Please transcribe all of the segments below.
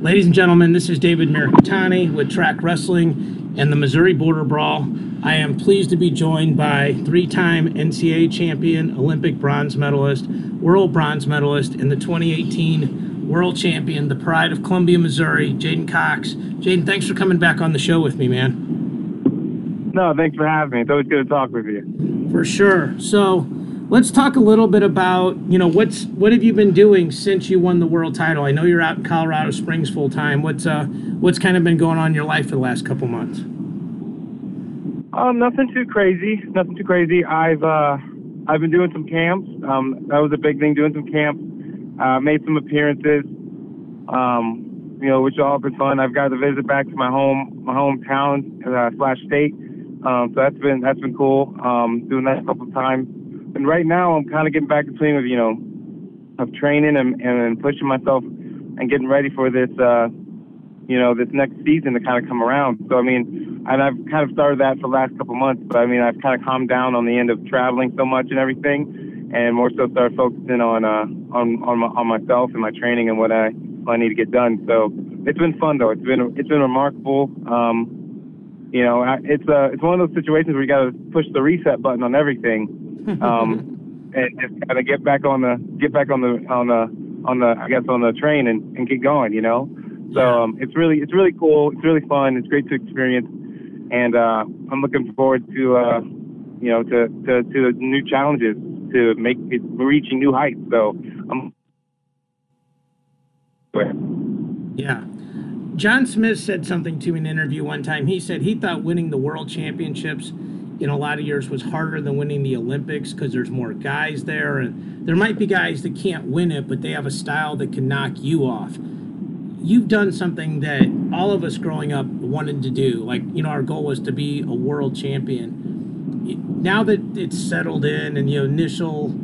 Ladies and gentlemen, this is David Mirikitani with Track Wrestling and the Missouri Border Brawl. I am pleased to be joined by three time NCAA champion, Olympic bronze medalist, world bronze medalist, and the 2018 world champion, the pride of Columbia, Missouri, J'den Cox. J'den, thanks for coming back on the show with me, man. No, thanks for having me. It's always good to talk with you. For sure. So, let's talk a little bit about you know what's what have you been doing since you won the world title? I know you're out in colorado springs full time. What's uh what's kind of been going on in your life for the last couple months? Um nothing too crazy nothing too crazy. I've uh i've been doing some camps. Um that was a big thing doing some camps. Uh made some appearances. Um you know which all been fun. I've got to visit back to my home my hometown uh, slash state. Um so that's been that's been cool. Um doing that a couple of times and right now I'm kind of getting back to swing of you know of training and, and pushing myself and getting ready for this uh you know this next season to kind of come around. So I mean, and I've kind of started that for the last couple months, but I mean I've kind of calmed down on the end of traveling so much and everything, and more so started focusing on uh on on, my, on myself and my training and what I what I need to get done. So it's been fun though. It's been it's been remarkable. Um, you know, it's uh it's one of those situations where you got to push the reset button on everything um, and just kind of get back on the get back on the on the on the I guess on the train and, and get going, you know. So um, it's really it's really cool. It's really fun. It's great to experience, and uh, I'm looking forward to uh, you know to, to to new challenges to make it reaching new heights. So I'm. Yeah. John Smith said something to an interview one time. He said he thought winning the world championships in a lot of years was harder than winning the Olympics because there's more guys there. And there might be guys that can't win it, but they have a style that can knock you off. You've done something that all of us growing up wanted to do. Like, you know, our goal was to be a world champion. Now that it's settled in and, the initial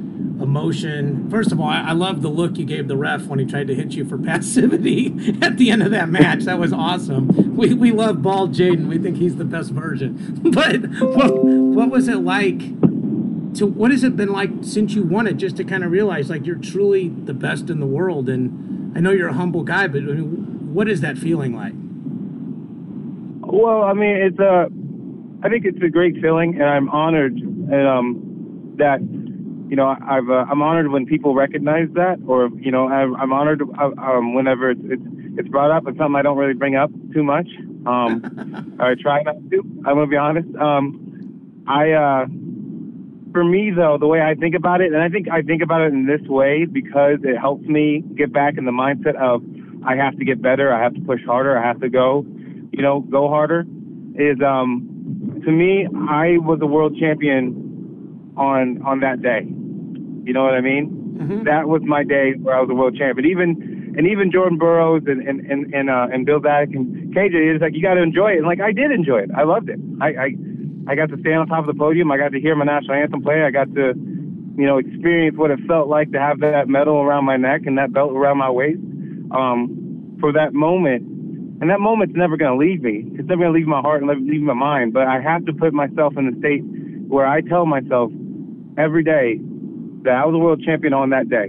emotion. First of all, I, I love the look you gave the ref when he tried to hit you for passivity at the end of that match. That was awesome. We, we love Bald J'den. We think he's the best version. But what, what was it like? To, what has it been like since you won it just to kind of realize like you're truly the best in the world? And I know you're a humble guy, but I mean, what is that feeling like? Well, I mean, it's a, I think it's a great feeling, and I'm honored and, um, that you know, I've uh, I'm honored when people recognize that, or you know, I'm, I'm honored uh, um, whenever it's, it's it's brought up. It's something I don't really bring up too much. Um, I try not to. I'm gonna be honest. Um, I uh, for me though, the way I think about it, and I think I think about it in this way because it helps me get back in the mindset of I have to get better. I have to push harder. I have to go, you know, go harder. Is um, to me, I was a world champion on on that day. You know what I mean? Mm-hmm. That was my day where I was a world champion. Even and even Jordan Burroughs and and and and, uh, and Bill Zadick and KJ is like you got to enjoy it. And like I did enjoy it. I loved it. I, I I got to stand on top of the podium. I got to hear my national anthem play. I got to you know experience what it felt like to have that medal around my neck and that belt around my waist. Um, for that moment, and that moment's never going to leave me. It's never going to leave my heart and leave my mind. But I have to put myself in the state where I tell myself every day that I was a world champion on that day.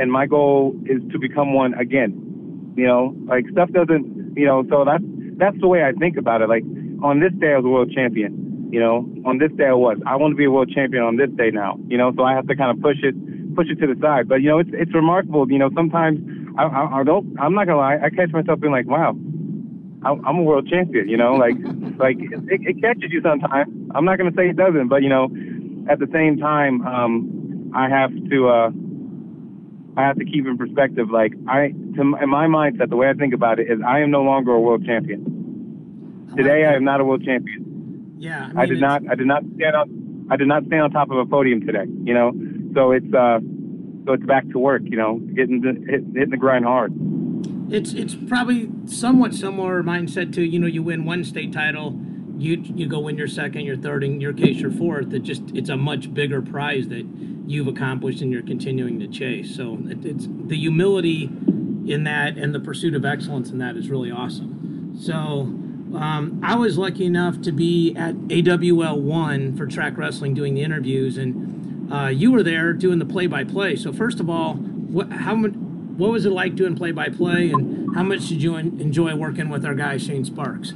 And my goal is to become one again. You know, like stuff doesn't, you know, so that's, that's the way I think about it. Like on this day, I was a world champion. You know, on this day I was. I want to be a world champion on this day now. You know, so I have to kind of push it, push it to the side. But you know, it's it's remarkable. You know, sometimes I, I, I don't. I'm not gonna lie. I catch myself being like, wow, I'm a world champion. You know, like like it, it catches you sometimes. I'm not gonna say it doesn't, but you know, at the same time, um, I have to uh, I have to keep in perspective. Like I, to, in my mindset, the way I think about it is, I am no longer a world champion. Today, I am not a world champion. Yeah, I, mean, I did not. I did not stand on. I did not stand on top of a podium today. You know, so it's uh, so it's back to work. You know, getting the, hit, hitting the grind hard. It's it's probably somewhat similar mindset to you know you win one state title you you go in your second, your third, in your case your fourth. It just it's a much bigger prize that you've accomplished and you're continuing to chase. So it, it's the humility in that and the pursuit of excellence in that is really awesome. So um, I was lucky enough to be at AWL one for track wrestling doing the interviews, and uh, you were there doing the play by play. So first of all, what how what was it like doing play by play, and how much did you enjoy working with our guy Shane Sparks?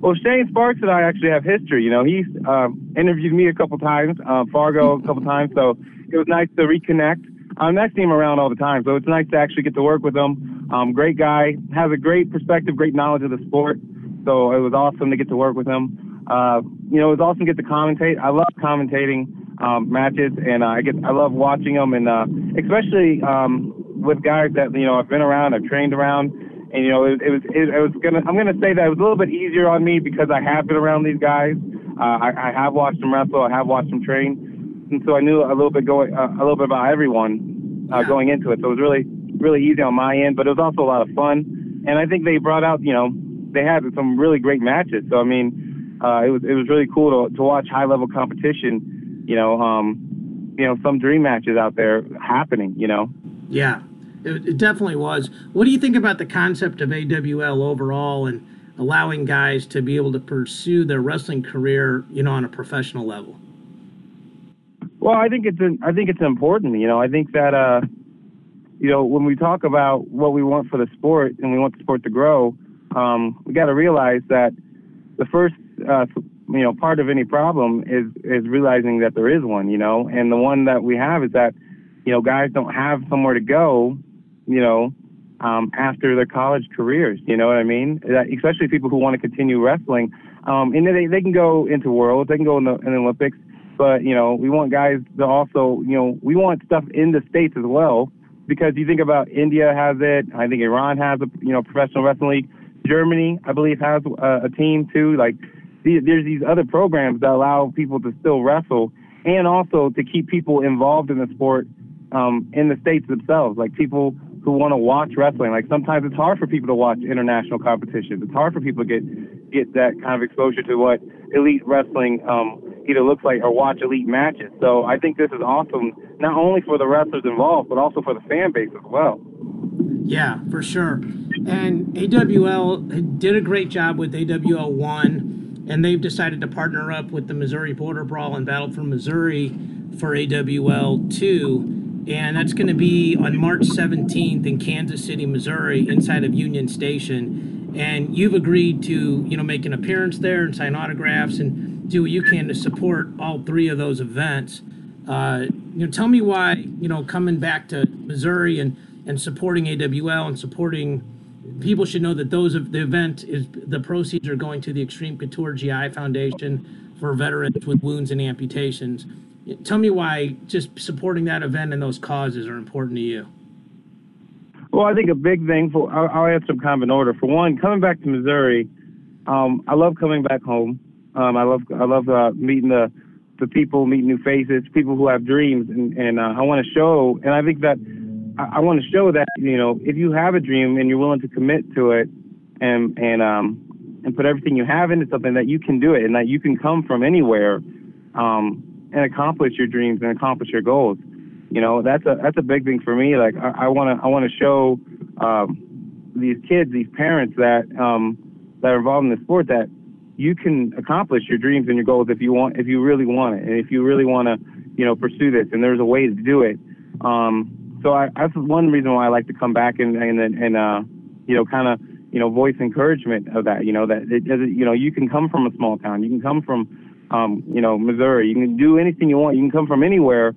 Well, Shane Sparks and I actually have history. You know, he's um, interviewed me a couple times, uh, Fargo a couple times, so it was nice to reconnect. Um, see him around all the time, so it's nice to actually get to work with him. Um, great guy, has a great perspective, great knowledge of the sport. So it was awesome to get to work with him. Uh, you know, it was awesome to get to commentate. I love commentating um, matches, and uh, I get I love watching them, and uh, especially um, with guys that you know I've been around, I've trained around, and you know it, it was it, it was gonna I'm gonna say that it was a little bit easier on me because I have been around these guys. Uh, I, I have watched them wrestle, I have watched them train, and so I knew a little bit going uh, a little bit about everyone uh, going into it. So it was really really easy on my end, but it was also a lot of fun. And I think they brought out you know they had some really great matches. So I mean, uh, it was it was really cool to to watch high level competition. You know, um, you know some dream matches out there happening. You know. Yeah, it, it definitely was. What do you think about the concept of AWL overall and allowing guys to be able to pursue their wrestling career, you know, on a professional level? Well, I think it's I think it's important. You know, I think that uh, you know when we talk about what we want for the sport and we want the sport to grow, um, we got to realize that the first uh, you know part of any problem is is realizing that there is one. You know, and the one that we have is that you know guys don't have somewhere to go. You know, um, after their college careers. You know what I mean? Especially people who want to continue wrestling. Um, and they, they can go into worlds, they can go in the, in the Olympics, but you know we want guys to also you know we want stuff in the states as well because you think about India has it, I think Iran has a you know professional wrestling league. Germany, I believe, has a, a team too. Like these, there's these other programs that allow people to still wrestle and also to keep people involved in the sport um, in the states themselves. Like people who want to watch wrestling. Like sometimes it's hard for people to watch international competitions. It's hard for people to get get that kind of exposure to what elite wrestling um, either looks like or watch elite matches. So I think this is awesome, not only for the wrestlers involved, but also for the fan base as well. Yeah, for sure. And AWL did a great job with AWL 1, and they've decided to partner up with the Missouri Border Brawl and Battle for Missouri for AWL 2. And that's going to be on March 17th in Kansas City, Missouri, inside of Union Station. And you've agreed to, you know, make an appearance there and sign autographs and do what you can to support all three of those events. Uh, you know, tell me why, you know, coming back to Missouri and and supporting AWL and supporting people should know that those of the event is the proceeds are going to the Extreme Couture GI Foundation for veterans with wounds and amputations. Tell me why just supporting that event and those causes are important to you. Well, I think a big thing for I'll, I'll answer them kind of in order. For one, coming back to Missouri, um, I love coming back home. Um, I love I love uh, meeting the the people, meeting new faces, people who have dreams, and, and uh, I want to show. And I think that I, I want to show that you know if you have a dream and you're willing to commit to it and and um and put everything you have into something that you can do it and that you can come from anywhere um and accomplish your dreams and accomplish your goals. You know that's a that's a big thing for me. Like I want to I want to show um, these kids, these parents that um, that are involved in the sport that you can accomplish your dreams and your goals if you want if you really want it and if you really want to you know pursue this and there's a way to do it. Um, so I, that's one reason why I like to come back and and and uh, you know, kind of you know, voice encouragement of that. You know, that it, you know, you can come from a small town, you can come from um, you know, Missouri, you can do anything you want, you can come from anywhere,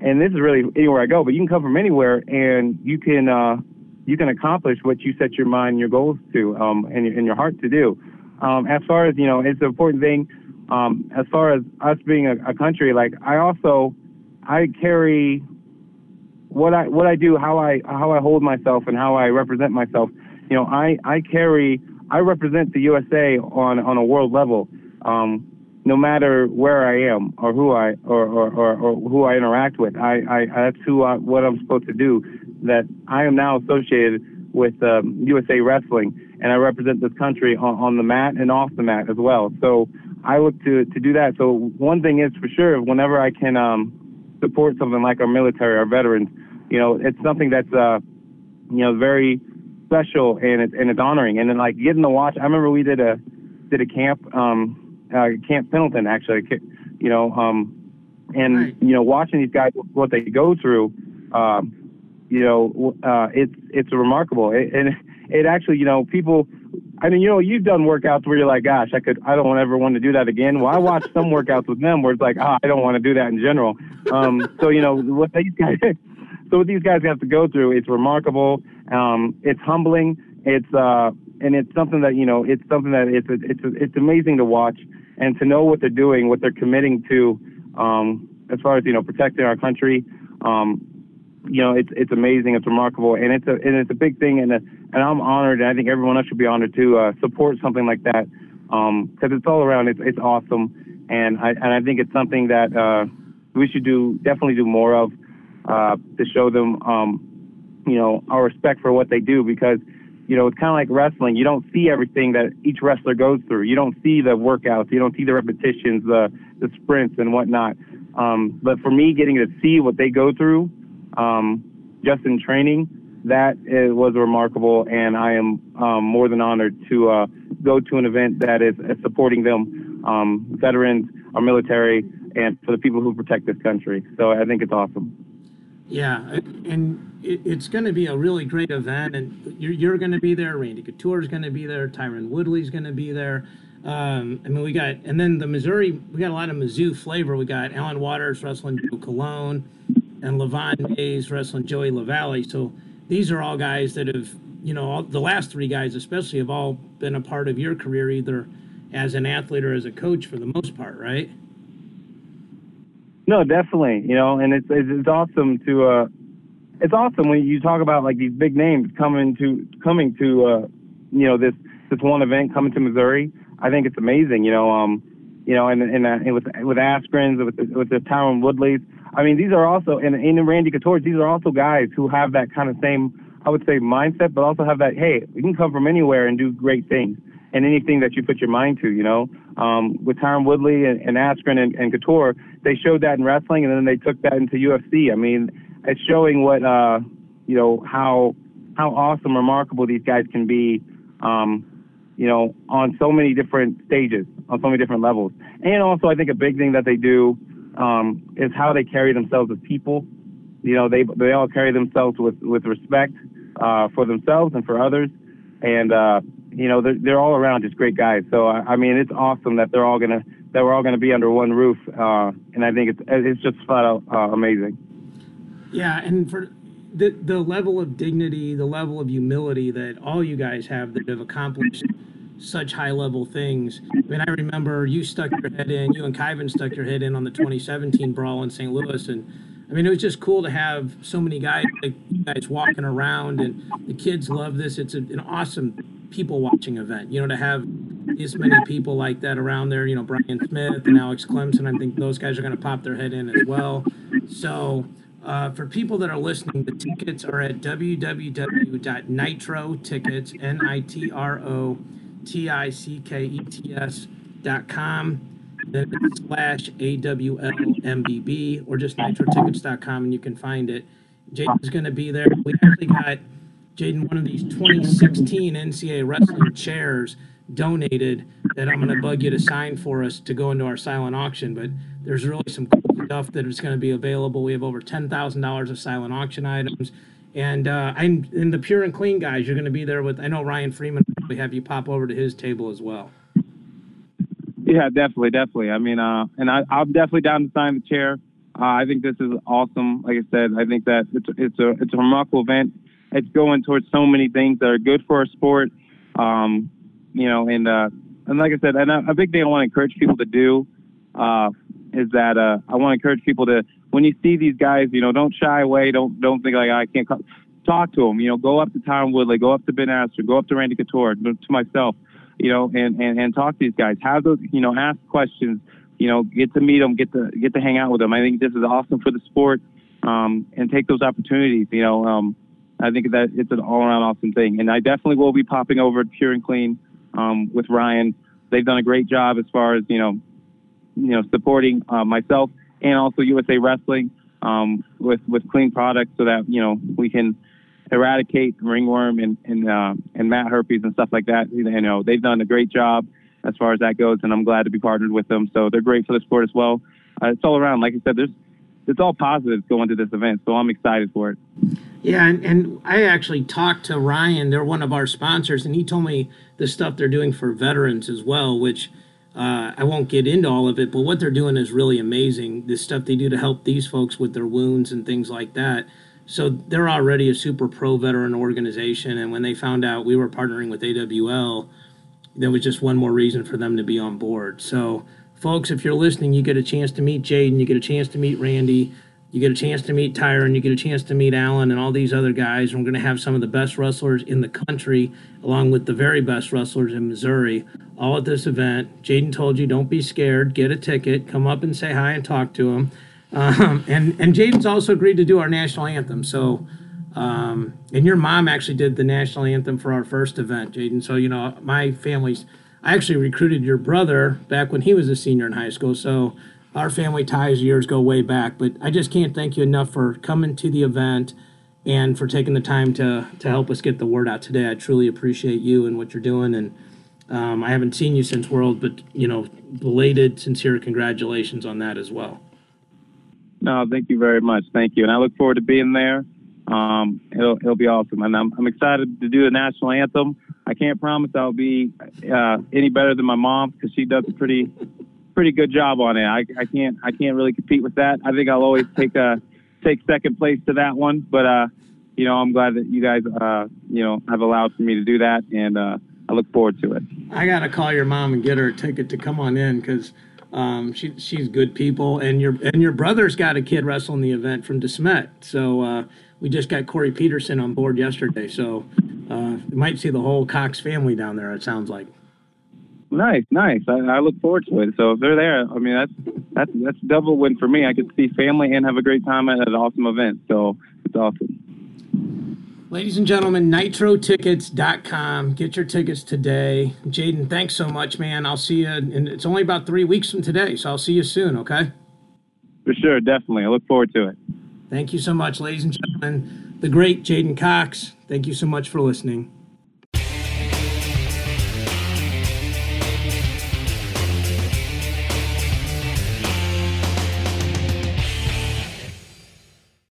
and this is really anywhere I go, but you can come from anywhere and you can uh, you can accomplish what you set your mind, your goals to, um, and, and your heart to do. Um, as far as you know, it's an important thing. Um, as far as us being a, a country, like I also I carry what I what I do, how I how I hold myself, and how I represent myself. You know, I I carry I represent the USA on on a world level. Um, no matter where I am or who I or, or, or, or who I interact with, I, I that's who I, what I'm supposed to do. That I am now associated with um, USA Wrestling, and I represent this country on, on the mat and off the mat as well. So I look to to do that. So one thing is for sure, whenever I can um, support something like our military, our veterans, you know, it's something that's uh, you know, very special and it's and it's honoring. And then like getting to watch. I remember we did a did a camp, um, uh, Camp Pendleton actually, you know, um, and right. you know, watching these guys what they go through. Um, you know, uh, it's it's remarkable, it, and it actually, you know, people. I mean, you know, you've done workouts where you're like, gosh, I could, I don't ever want to do that again. Well, I watched some workouts with them where it's like, oh, I don't want to do that in general. Um, so you know, what these guys, so what these guys have to go through, it's remarkable. Um, it's humbling. It's uh, and it's something that you know, it's something that it's it's it's amazing to watch and to know what they're doing, what they're committing to, um, as far as you know, protecting our country. Um, you know, it's it's amazing, it's remarkable, and it's a and it's a big thing, and a, and I'm honored, and I think everyone else should be honored to uh, support something like that, because um, it's all around, it's it's awesome, and I and I think it's something that uh, we should do definitely do more of uh, to show them, um, you know, our respect for what they do, because you know, it's kind of like wrestling. You don't see everything that each wrestler goes through. You don't see the workouts. You don't see the repetitions, the the sprints and whatnot. Um, but for me, getting to see what they go through um, just in training, that is, was remarkable, and I am um, more than honored to uh, go to an event that is, is supporting them, um, veterans, our military, and for the people who protect this country. So I think it's awesome. Yeah, and it's going to be a really great event, and you're, you're going to be there. Randy Couture is going to be there. Tyron Woodley's going to be there. Um, I mean, we got, and then the Missouri, we got a lot of Mizzou flavor. We got Alan Waters wrestling Joe Colon and Lavion Mayes wrestling Joey Lavallee. So these are all guys that have, you know, all, the last three guys especially have all been a part of your career either as an athlete or as a coach for the most part, right? No, definitely. You know, and it's, it's awesome to uh, it's awesome when you talk about like these big names coming to coming to uh, you know this this one event coming to Missouri. I think it's amazing. You know, um, you know, and and, uh, and with with Askrens, with the, with the Tyron Woodleys. I mean, these are also and and Randy Couture. These are also guys who have that kind of same, I would say, mindset, but also have that. Hey, we can come from anywhere and do great things and anything that you put your mind to, you know. Um, with Tyron Woodley and, and Askren and, and Couture, they showed that in wrestling, and then they took that into UFC. I mean, it's showing what, uh, you know, how how awesome, remarkable these guys can be, um, you know, on so many different stages, on so many different levels. And also, I think a big thing that they do um, is how they carry themselves as people. You know, they they all carry themselves with with respect uh, for themselves and for others, and uh, you know, they're, they're all around just great guys. So I, I mean, it's awesome that they're all gonna that we're all gonna be under one roof, uh, and I think it's it's just flat out uh, amazing. Yeah, and for the the level of dignity, the level of humility that all you guys have that have accomplished such high level things. I mean, I remember you stuck your head in, you and Kyvan stuck your head in on the 2017 brawl in St. Louis, and I mean, it was just cool to have so many guys like guys walking around, and the kids love this. It's a, an awesome people watching event. You know, to have this many people like that around there, you know, Brian Smith and Alex Clemsen, I think those guys are going to pop their head in as well. So, uh, for people that are listening, the tickets are at www.nitrotickets, N-I-T-R-O-T-I-C-K-E-T-S dot com, then slash A-W-L-M-B-B, or just nitrotickets.com, and you can find it. Jason's going to be there. We actually got J'den, one of these 2016 NCAA wrestling chairs donated that I'm going to bug you to sign for us to go into our silent auction. But there's really some cool stuff that is going to be available. We have over $10,000 of silent auction items. And uh, I'm in the pure and clean guys. You're going to be there with. I know Ryan Freeman. We have you pop over to his table as well. Yeah, definitely, definitely. I mean, uh, and I, I'm definitely down to sign the chair. Uh, I think this is awesome. Like I said, I think that it's it's a it's a remarkable event it's going towards so many things that are good for our sport. Um, you know, and uh, and like I said, and a, a big thing I want to encourage people to do uh, is that uh, I want to encourage people to when you see these guys, you know, don't shy away. Don't don't think like I can't talk to them. You know, go up to Tyron Woodley, go up to Ben Askren, go up to Randy Couture, to myself. You know, and, and and talk to these guys. Have those, you know, ask questions. You know, get to meet them, get to get to hang out with them. I think this is awesome for the sport, um, and take those opportunities. You know, um, I think that it's an all around awesome thing. And I definitely will be popping over at Pure and Clean um, with Ryan. They've done a great job as far as, you know, you know, supporting uh, myself and also USA Wrestling um, with, with clean products so that, you know, we can eradicate ringworm and, and, uh, and mat herpes and stuff like that. You know, they've done a great job as far as that goes, and I'm glad to be partnered with them. So they're great for the sport as well. Uh, it's all around. Like I said, there's it's all positive going to this event. So I'm excited for it. Yeah, and, and I actually talked to Ryan. They're one of our sponsors, and he told me the stuff they're doing for veterans as well, which uh, I won't get into all of it, but what they're doing is really amazing. The stuff they do to help these folks with their wounds and things like that. So they're already a super pro veteran organization, and when they found out we were partnering with AWL, there was just one more reason for them to be on board. So, folks, if you're listening, you get a chance to meet J'den, you get a chance to meet Randy, you get a chance to meet Tyron, you get a chance to meet Alan and all these other guys. We're going to have some of the best wrestlers in the country, along with the very best wrestlers in Missouri, all at this event. J'den told you, don't be scared, get a ticket, come up and say hi and talk to him. Um, and and J'den's also agreed to do our national anthem. So, um, and your mom actually did the national anthem for our first event, J'den. So you know, my family's. I actually recruited your brother back when he was a senior in high school. So our family ties years go way back. But I just can't thank you enough for coming to the event and for taking the time to to help us get the word out today. I truly appreciate you and what you're doing. And um, I haven't seen you since World, but you know, belated, sincere congratulations on that as well. No, thank you very much. Thank you, and I look forward to being there. Um, it'll it'll be awesome, and I'm I'm excited to do the national anthem. I can't promise I'll be uh, any better than my mom because she does a pretty pretty good job on it. I, I can't I can't really compete with that. I think I'll always take a take second place to that one. But uh, you know, I'm glad that you guys uh, you know have allowed for me to do that, and uh, I look forward to it. I gotta call your mom and get her a ticket to come on in because. Um, she, she's good people, and your and your brother's got a kid wrestling the event from DeSmet. So uh, we just got Corey Peterson on board yesterday. So uh, you might see the whole Cox family down there. It sounds like. Nice, nice. I, I, look forward to it. So if they're there, I mean that's that's that's double win for me. I to see family and have a great time at an awesome event. So it's awesome. Ladies and gentlemen, nitrotickets.com. Get your tickets today. J'den, thanks so much, man. I'll see you, and it's only about three weeks from today, so I'll see you soon, okay? For sure, definitely. I look forward to it. Thank you so much, ladies and gentlemen. The great J'den Cox. Thank you so much for listening.